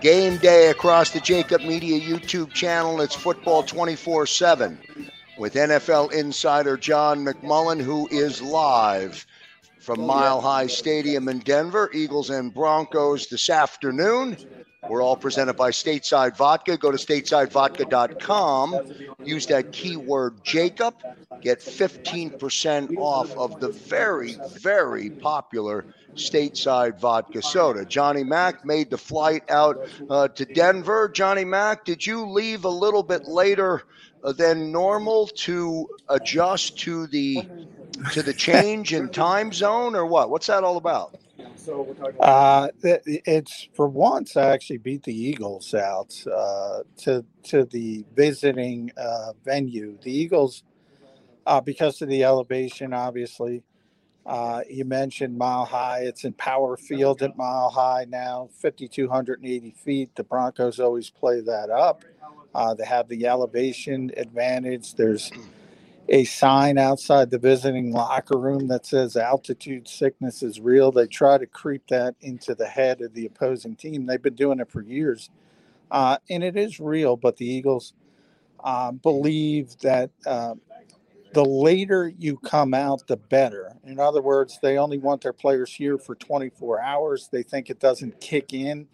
Game day across the JAKIB Media YouTube channel. It's football 24 7 with NFL insider John McMullen, who is live from Mile High Stadium in Denver. Eagles and Broncos this afternoon. We're all presented by Stateside Vodka. Go to statesidevodka.com. Use that keyword JAKIB. Get 15% off of the very, very popular Stateside Vodka soda. Johnny Mack made the flight out uh, to Denver. Johnny Mack, did you leave a little bit later uh, than normal to adjust to the to the change in time zone or what? What's that all about? Uh, it's for once I actually beat the Eagles out uh, to to the visiting uh, venue. The Eagles, uh, because of the elevation, obviously. Uh, you mentioned Mile High. It's Empower Field at Mile High now, 5,280 feet. The Broncos always play that up. Uh, they have the elevation advantage. There's a sign outside the visiting locker room that says altitude sickness is real. They try to creep that into the head of the opposing team. They've been doing it for years. Uh, and it is real, but the Eagles uh, believe that uh, the later you come out, the better. In other words, they only want their players here for 24 hours. They think it doesn't kick in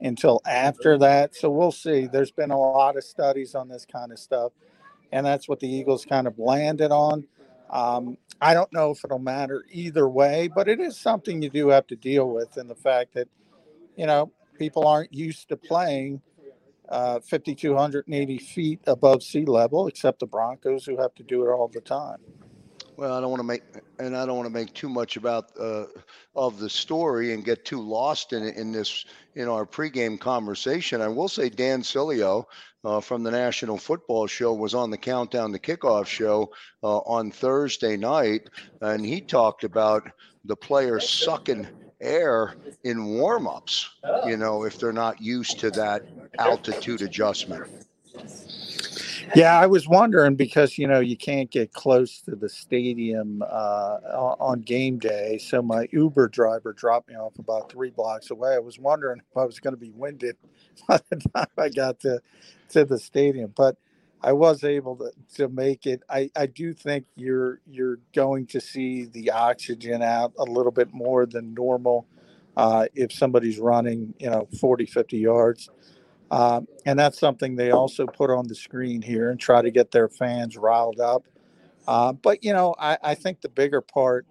until after that. So we'll see. There's been a lot of studies on this kind of stuff and that's what the Eagles kind of landed on. Um, I don't know if it'll matter either way, but it is something you do have to deal with, and the fact that you know people aren't used to playing uh, 5,280 feet above sea level, except the Broncos, who have to do it all the time. Well, I don't want to make, and I don't want to make too much about uh, of the story and get too lost in in this in our pregame conversation. I will say Dan Sileo uh, from the National Football Show was on the Countdown to Kickoff show uh, on Thursday night, and he talked about the players sucking air in warmups. You know, if they're not used to that altitude adjustment. Yeah, I was wondering because you know you can't get close to the stadium uh, on game day. So my Uber driver dropped me off about three blocks away. I was wondering if I was going to be winded by the time I got to to the stadium, but I was able to, to make it. I, I do think you're you're going to see the oxygen out a little bit more than normal uh, if somebody's running, you know, 40, 50 yards. Uh, and that's something they also put on the screen here and try to get their fans riled up. Uh, but you know, I, I, think the bigger part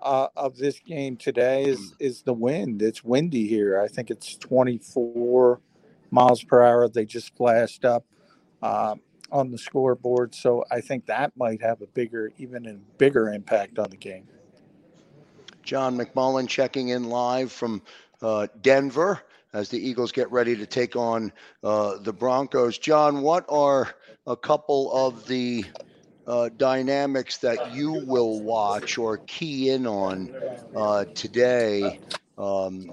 uh, of this game today is is the wind. It's windy here. I think it's 24 miles per hour. They just flashed up uh, on the scoreboard, so I think that might have a bigger, even a bigger impact on the game. John McMullen checking in live from uh, Denver as the Eagles get ready to take on uh, the Broncos. John, what are a couple of the uh, dynamics that you will watch or key in on uh, today um,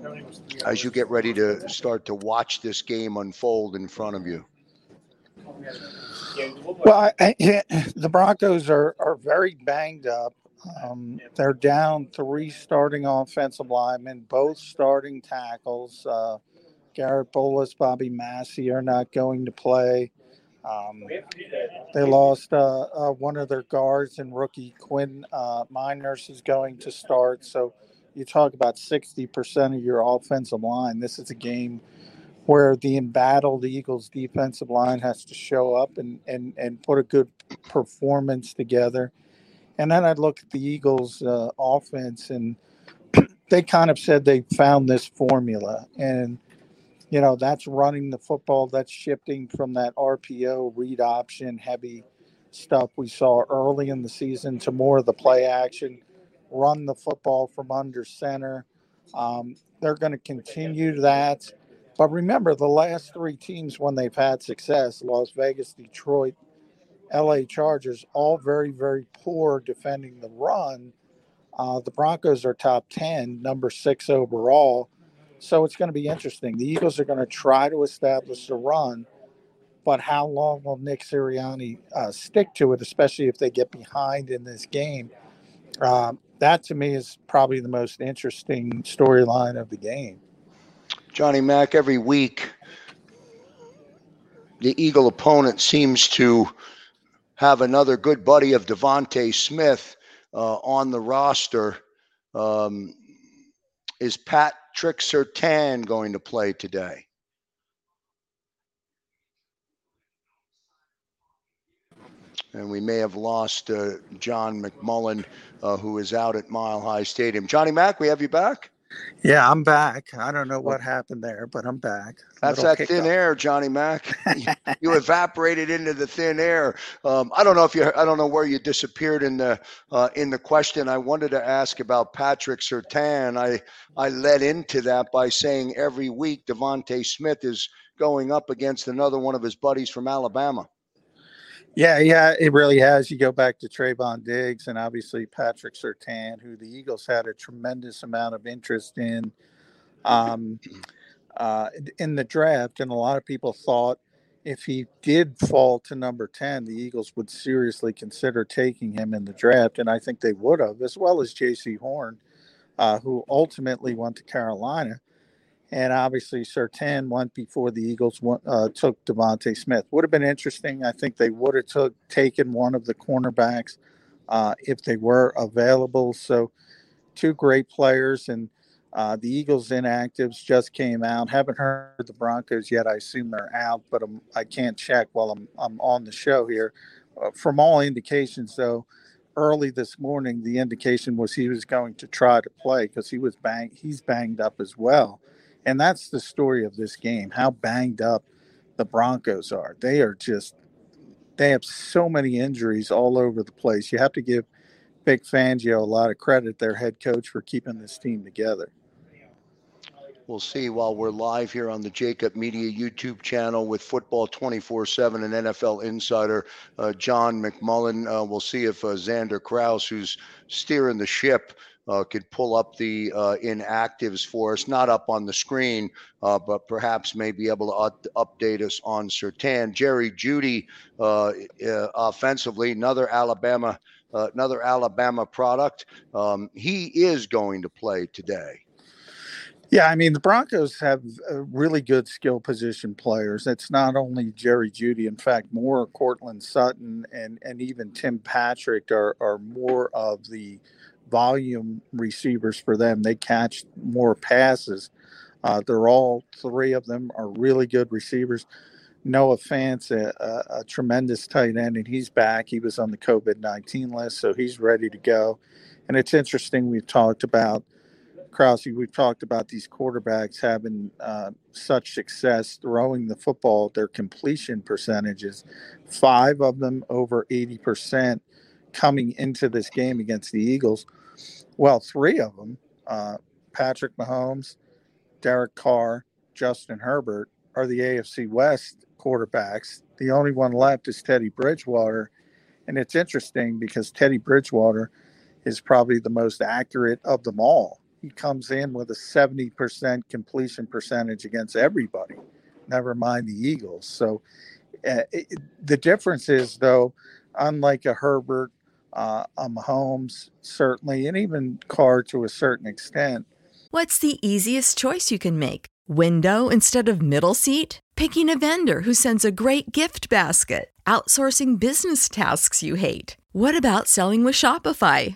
as you get ready to start to watch this game unfold in front of you? Well, I, I, the Broncos are, are very banged up. Um, they're down three starting offensive linemen, both starting tackles. Uh, Garrett Bolles, Bobby Massie are not going to play. Um, they lost uh, uh, one of their guards and rookie Quinn uh, Meinerz is going to start. So you talk about 60% of your offensive line. This is a game where the embattled Eagles defensive line has to show up and, and, and put a good performance together. And then I'd look at the Eagles uh, offense and they kind of said they found this formula. And you know, that's running the football, that's shifting from that RPO read option heavy stuff we saw early in the season to more of the play action, run the football from under center. Um, they're going to continue that. But remember, the last three teams, when they've had success Las Vegas, Detroit, LA Chargers, all very, very poor defending the run. Uh, the Broncos are top 10, number six overall. So it's going to be interesting. The Eagles are going to try to establish the run, but how long will Nick Sirianni uh, stick to it, especially if they get behind in this game? Uh, that to me is probably the most interesting storyline of the game. Johnny Mack, every week, the Eagle opponent seems to have another good buddy of DeVonta Smith uh, on the roster. Um, is Pat Patrick Surtain going to play today? And we may have lost uh, John McMullen, uh, who is out at Mile High Stadium. Johnny Mack, we have you back? Yeah, I'm back. I don't know what happened there, but I'm back. That's that thin up. air, Johnny Mack. you, evaporated into the thin air. Um, I don't know if you. I don't know where you disappeared in the uh, in the question. I wanted to ask about Patrick Surtain. I I led into that by saying every week DeVonta Smith is going up against another one of his buddies from Alabama. Yeah, yeah, it really has. You go back to Trevon Diggs and obviously Patrick Surtain, who the Eagles had a tremendous amount of interest in um, uh, in the draft, and a lot of people thought if he did fall to number ten, the Eagles would seriously consider taking him in the draft, and I think they would have, as well as Jaycee Horn, uh, who ultimately went to Carolina and obviously Surtain went before the Eagles uh, took DeVonta Smith. Would have been interesting. I think they would have took taken one of the cornerbacks uh, if they were available. So, two great players, and uh, the Eagles inactives just came out. Haven't heard the Broncos yet. I assume they're out, but I'm, I can not check while I'm I'm on the show here. Uh, from all indications, though. Early this morning, the indication was he was going to try to play because he was bang. He's banged up as well. And that's the story of this game how banged up the Broncos are. They are just, they have so many injuries all over the place. You have to give Vic Fangio a lot of credit, their head coach, for keeping this team together. We'll see while we're live here on the JAKIB Media YouTube channel with Football 24 7 and NFL insider uh, John McMullen. Uh, we'll see if uh, Xander Kraus, who's steering the ship, uh, could pull up the uh, inactives for us, not up on the screen, uh, but perhaps may be able to update us on Surtain. Jerry Jeudy, uh, uh, offensively, another Alabama, uh, another Alabama product. Um, he is going to play today. Yeah, I mean the Broncos have really good skill position players. It's not only Jerry Jeudy. In fact, more Courtland Sutton and and even Tim Patrick are are more of the volume receivers for them. They catch more passes. Uh, they're all three of them are really good receivers. Noah Fant, a, a, a, tremendous tight end, and he's back. He was on the COVID 19 list, so he's ready to go. And it's interesting, we've talked about Krause, we've talked about these quarterbacks having uh, such success throwing the football, their completion percentages, five of them over 80% coming into this game against the Eagles. Well, three of them, uh, Patrick Mahomes, Derek Carr, Justin Herbert, are the AFC West quarterbacks. The only one left is Teddy Bridgewater. And it's interesting because Teddy Bridgewater is probably the most accurate of them all. he comes in with a 70% completion percentage against everybody, never mind the Eagles. So uh, it, the difference is, though, unlike a Herbert, uh, a Mahomes, certainly, and even Carr to a certain extent. What's the easiest choice you can make? Window instead of middle seat? Picking a vendor who sends a great gift basket? Outsourcing business tasks you hate? What about selling with Shopify?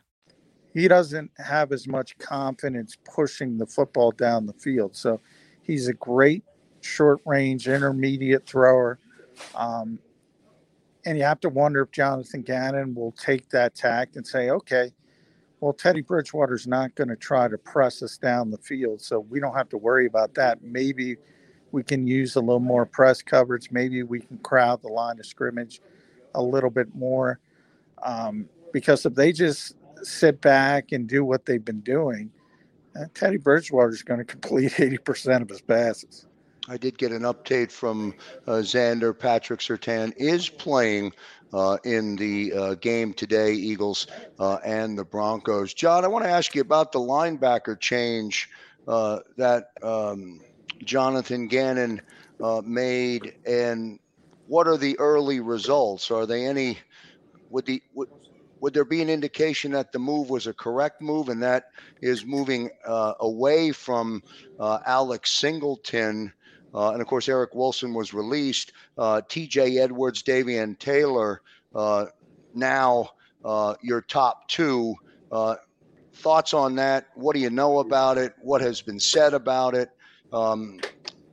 He doesn't have as much confidence pushing the football down the field. So he's a great short range, intermediate thrower. Um, and you have to wonder if Jonathan Gannon will take that tact and say, okay, well, Teddy Bridgewater's not going to try to press us down the field. So we don't have to worry about that. Maybe we can use a little more press coverage. Maybe we can crowd the line of scrimmage a little bit more. Um, because if they just sit back and do what they've been doing, uh, Teddy Bridgewater is going to complete 80% of his passes. I did get an update from uh, Xander. Patrick Surtain is playing uh, in the uh, game today, Eagles uh, and the Broncos. John, I want to ask you about the linebacker change uh, that um, Jonathan Gannon uh, made, and what are the early results? Are they any? Would the would, would there be an indication that the move was a correct move, and that is moving away from Alex Singleton? Uh, and of course, Eric Wilson was released. Uh, TJ Edwards, Davion Taylor, uh, now uh, your top two. Uh, thoughts on that? What do you know about it? What has been said about it? Um,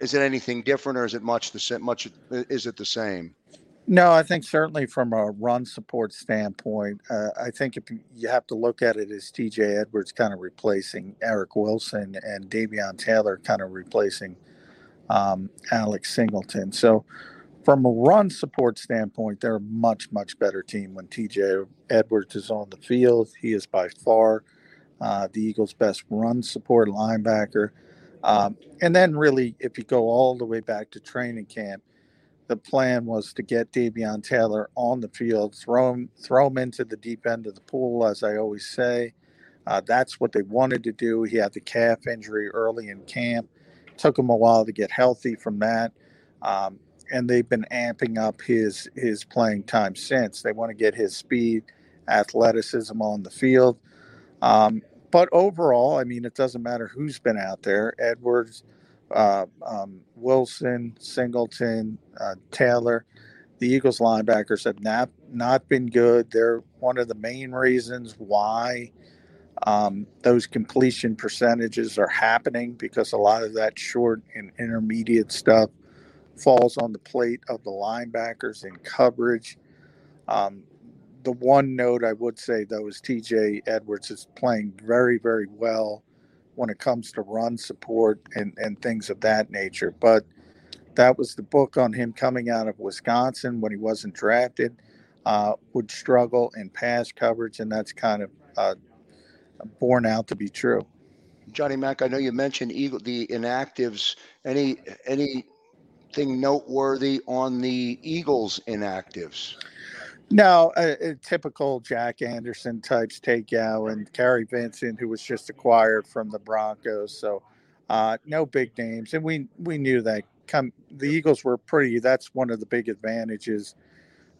is it anything different, or is it much the same? Much is it the same? No, I think certainly from a run support standpoint, uh, I think if you have to look at it as TJ Edwards kind of replacing Eric Wilson and Davion Taylor kind of replacing um, Alex Singleton. So, from a run support standpoint, they're a much, much better team when TJ Edwards is on the field. He is by far uh, the Eagles' best run support linebacker. Um, and then, really, if you go all the way back to training camp, the plan was to get Davion Taylor on the field, throw him, throw him into the deep end of the pool, as I always say. Uh, that's what they wanted to do. He had the calf injury early in camp took him a while to get healthy from that. Um, and they've been amping up his his playing time since. They want to get his speed, athleticism on the field. Um, but overall, I mean, it doesn't matter who's been out there. Edwards, uh, um, Wilson, Singleton, uh, Taylor. The Eagles linebackers have not not been good. They're one of the main reasons why um, those completion percentages are happening because a lot of that short and intermediate stuff falls on the plate of the linebackers in coverage. Um, the one note I would say though is TJ Edwards is playing very, very well when it comes to run support and, and things of that nature. But that was the book on him coming out of Wisconsin when he wasn't drafted. Uh, would struggle in pass coverage, and that's kind of uh, borne out to be true. Johnny Mack, I know you mentioned Eagle, the inactives. Any anything noteworthy on the Eagles inactives? No, a, a typical Jack Anderson types takeout and Kary Vincent, who was just acquired from the Broncos. So uh, no big names, and we we knew that. Come, the Eagles were pretty. That's one of the big advantages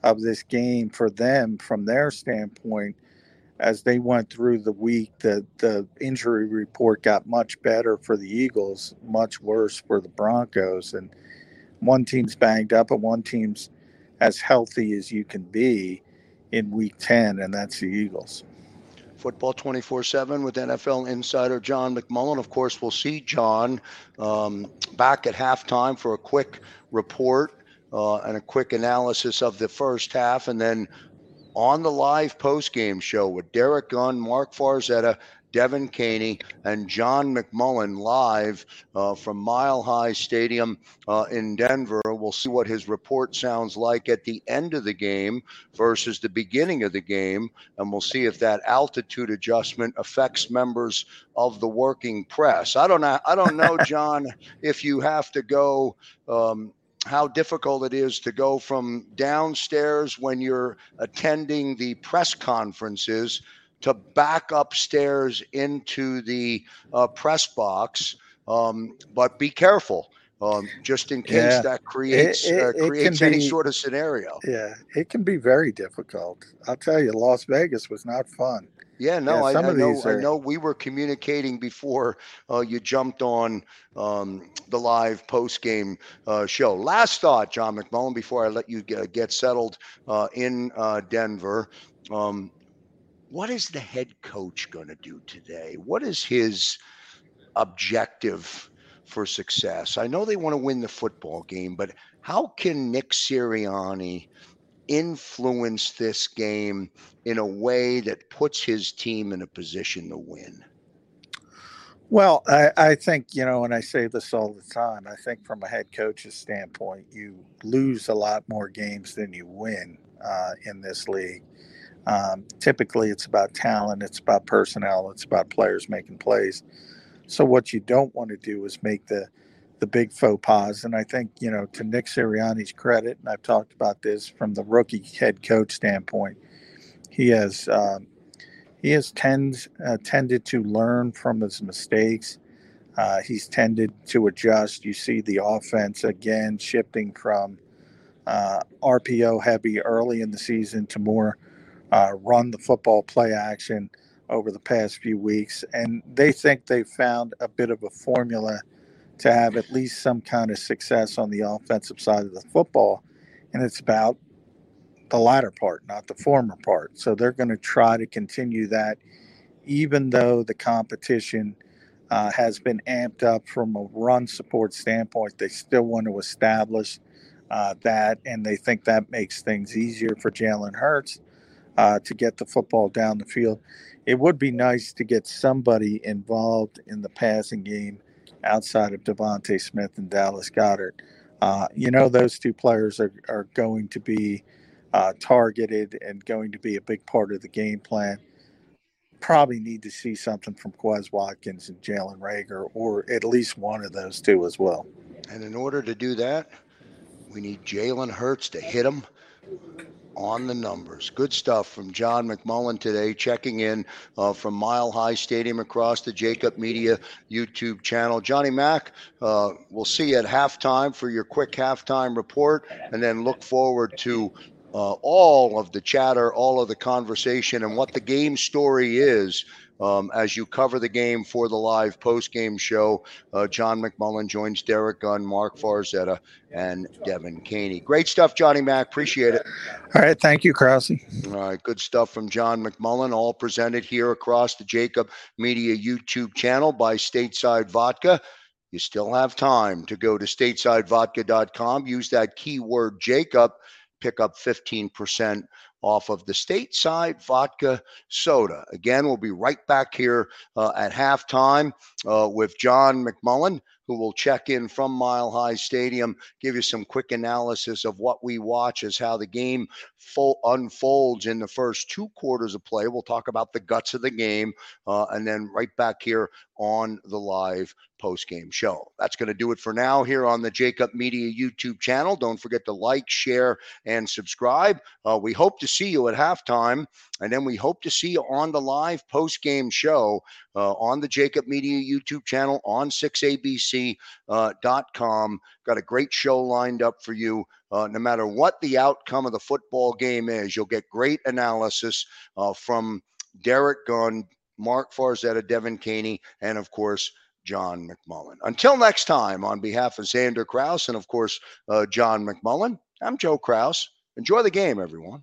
of this game for them from their standpoint as they went through the week, the, the injury report got much better for the Eagles, much worse for the Broncos. And one team's banged up and one team's as healthy as you can be in week 10, and that's the Eagles. Football 24 7 with NFL insider John McMullen. Of course, we'll see John um, back at halftime for a quick report uh, and a quick analysis of the first half, and then on the live post game show with Derrick Gunn, Mark Farzetta, Devin Caney, and John McMullen live uh, from Mile High Stadium uh, in Denver. We'll see what his report sounds like at the end of the game versus the beginning of the game, and we'll see if that altitude adjustment affects members of the working press. I don't know. I don't know, John, if you have to go. Um, how difficult it is to go from downstairs when you're attending the press conferences to back upstairs into the uh, press box. Um, but be careful. Um, just in case yeah. that creates it, it, uh, creates any be, sort of scenario. Yeah, it can be very difficult. I'll tell you, Las Vegas was not fun. Yeah, no, yeah, I, I know. Are... I know we were communicating before uh, you jumped on um, the live post game uh, show. Last thought, John McMullen, before I let you get, get settled uh, in uh, Denver. Um, what is the head coach going to do today? What is his objective for success? I know they want to win the football game, but how can Nick Sirianni influence this game in a way that puts his team in a position to win? Well, I, I, think, you know, and I say this all the time, I think from a head coach's standpoint, you lose a lot more games than you win uh, in this league. Um, typically, it's about talent, it's about personnel, it's about players making plays. So, what you don't want to do is make the the big faux pas. And I think, you know, to Nick Sirianni's credit, and I've talked about this from the rookie head coach standpoint, he has um, he has tends uh, tended to learn from his mistakes. Uh, he's tended to adjust. You see the offense again shifting from uh, RPO heavy early in the season to more uh, run the football play action over the past few weeks, and they think they've found a bit of a formula to have at least some kind of success on the offensive side of the football, and it's about the latter part, not the former part. So they're going to try to continue that, even though the competition uh, has been amped up from a run support standpoint. They still want to establish uh, that, and they think that makes things easier for Jalen Hurts uh, to get the football down the field. It would be nice to get somebody involved in the passing game outside of DeVonta Smith and Dallas Goedert. Uh, you know, those two players are, are going to be uh, targeted and going to be a big part of the game plan. Probably need to see something from Quez Watkins and Jalen Reagor, or at least one of those two as well. And in order to do that, we need Jalen Hurts to hit him on the numbers. Good stuff from John McMullen today, checking in uh, from Mile High Stadium across the JAKIB Media YouTube channel. Johnny Mack, uh, we'll see you at halftime for your quick halftime report, and then look forward to uh, all of the chatter, all of the conversation, and what the game story is um, as you cover the game for the live post game show. Uh, John McMullen joins Derrick Gunn, Mark Farzetta, and Devin Caney. Great stuff, Johnny Mack. Appreciate it. All right. Thank you, Krause. All right. Good stuff from John McMullen, all presented here across the JAKIB Media YouTube channel by Stateside Vodka. You still have time to go to statesidevodka.com, use that keyword JAKIB, pick up 15% off of the stateside vodka soda. Again, we'll be right back here uh, at halftime uh, with John McMullen, who will check in from Mile High Stadium, give you some quick analysis of what we watch as how the game full unfolds in the first two quarters of play. We'll talk about the guts of the game, uh, and then right back here on the live post game show. That's going to do it for now here on the JAKIB Media YouTube channel. Don't forget to like, share, and subscribe. Uh, we hope to see you at halftime, and then we hope to see you on the live post game show uh, on the JAKIB Media YouTube channel on 6abc.com. Uh, Got a great show lined up for you. Uh, no matter what the outcome of the football game is, you'll get great analysis uh, from Derrick Gunn, Mark Farzetta, Devin Caney, and of course, John McMullen. Until next time, on behalf of Xander Kraus and, of course, uh, John McMullen, I'm Joe Kraus. Enjoy the game, everyone.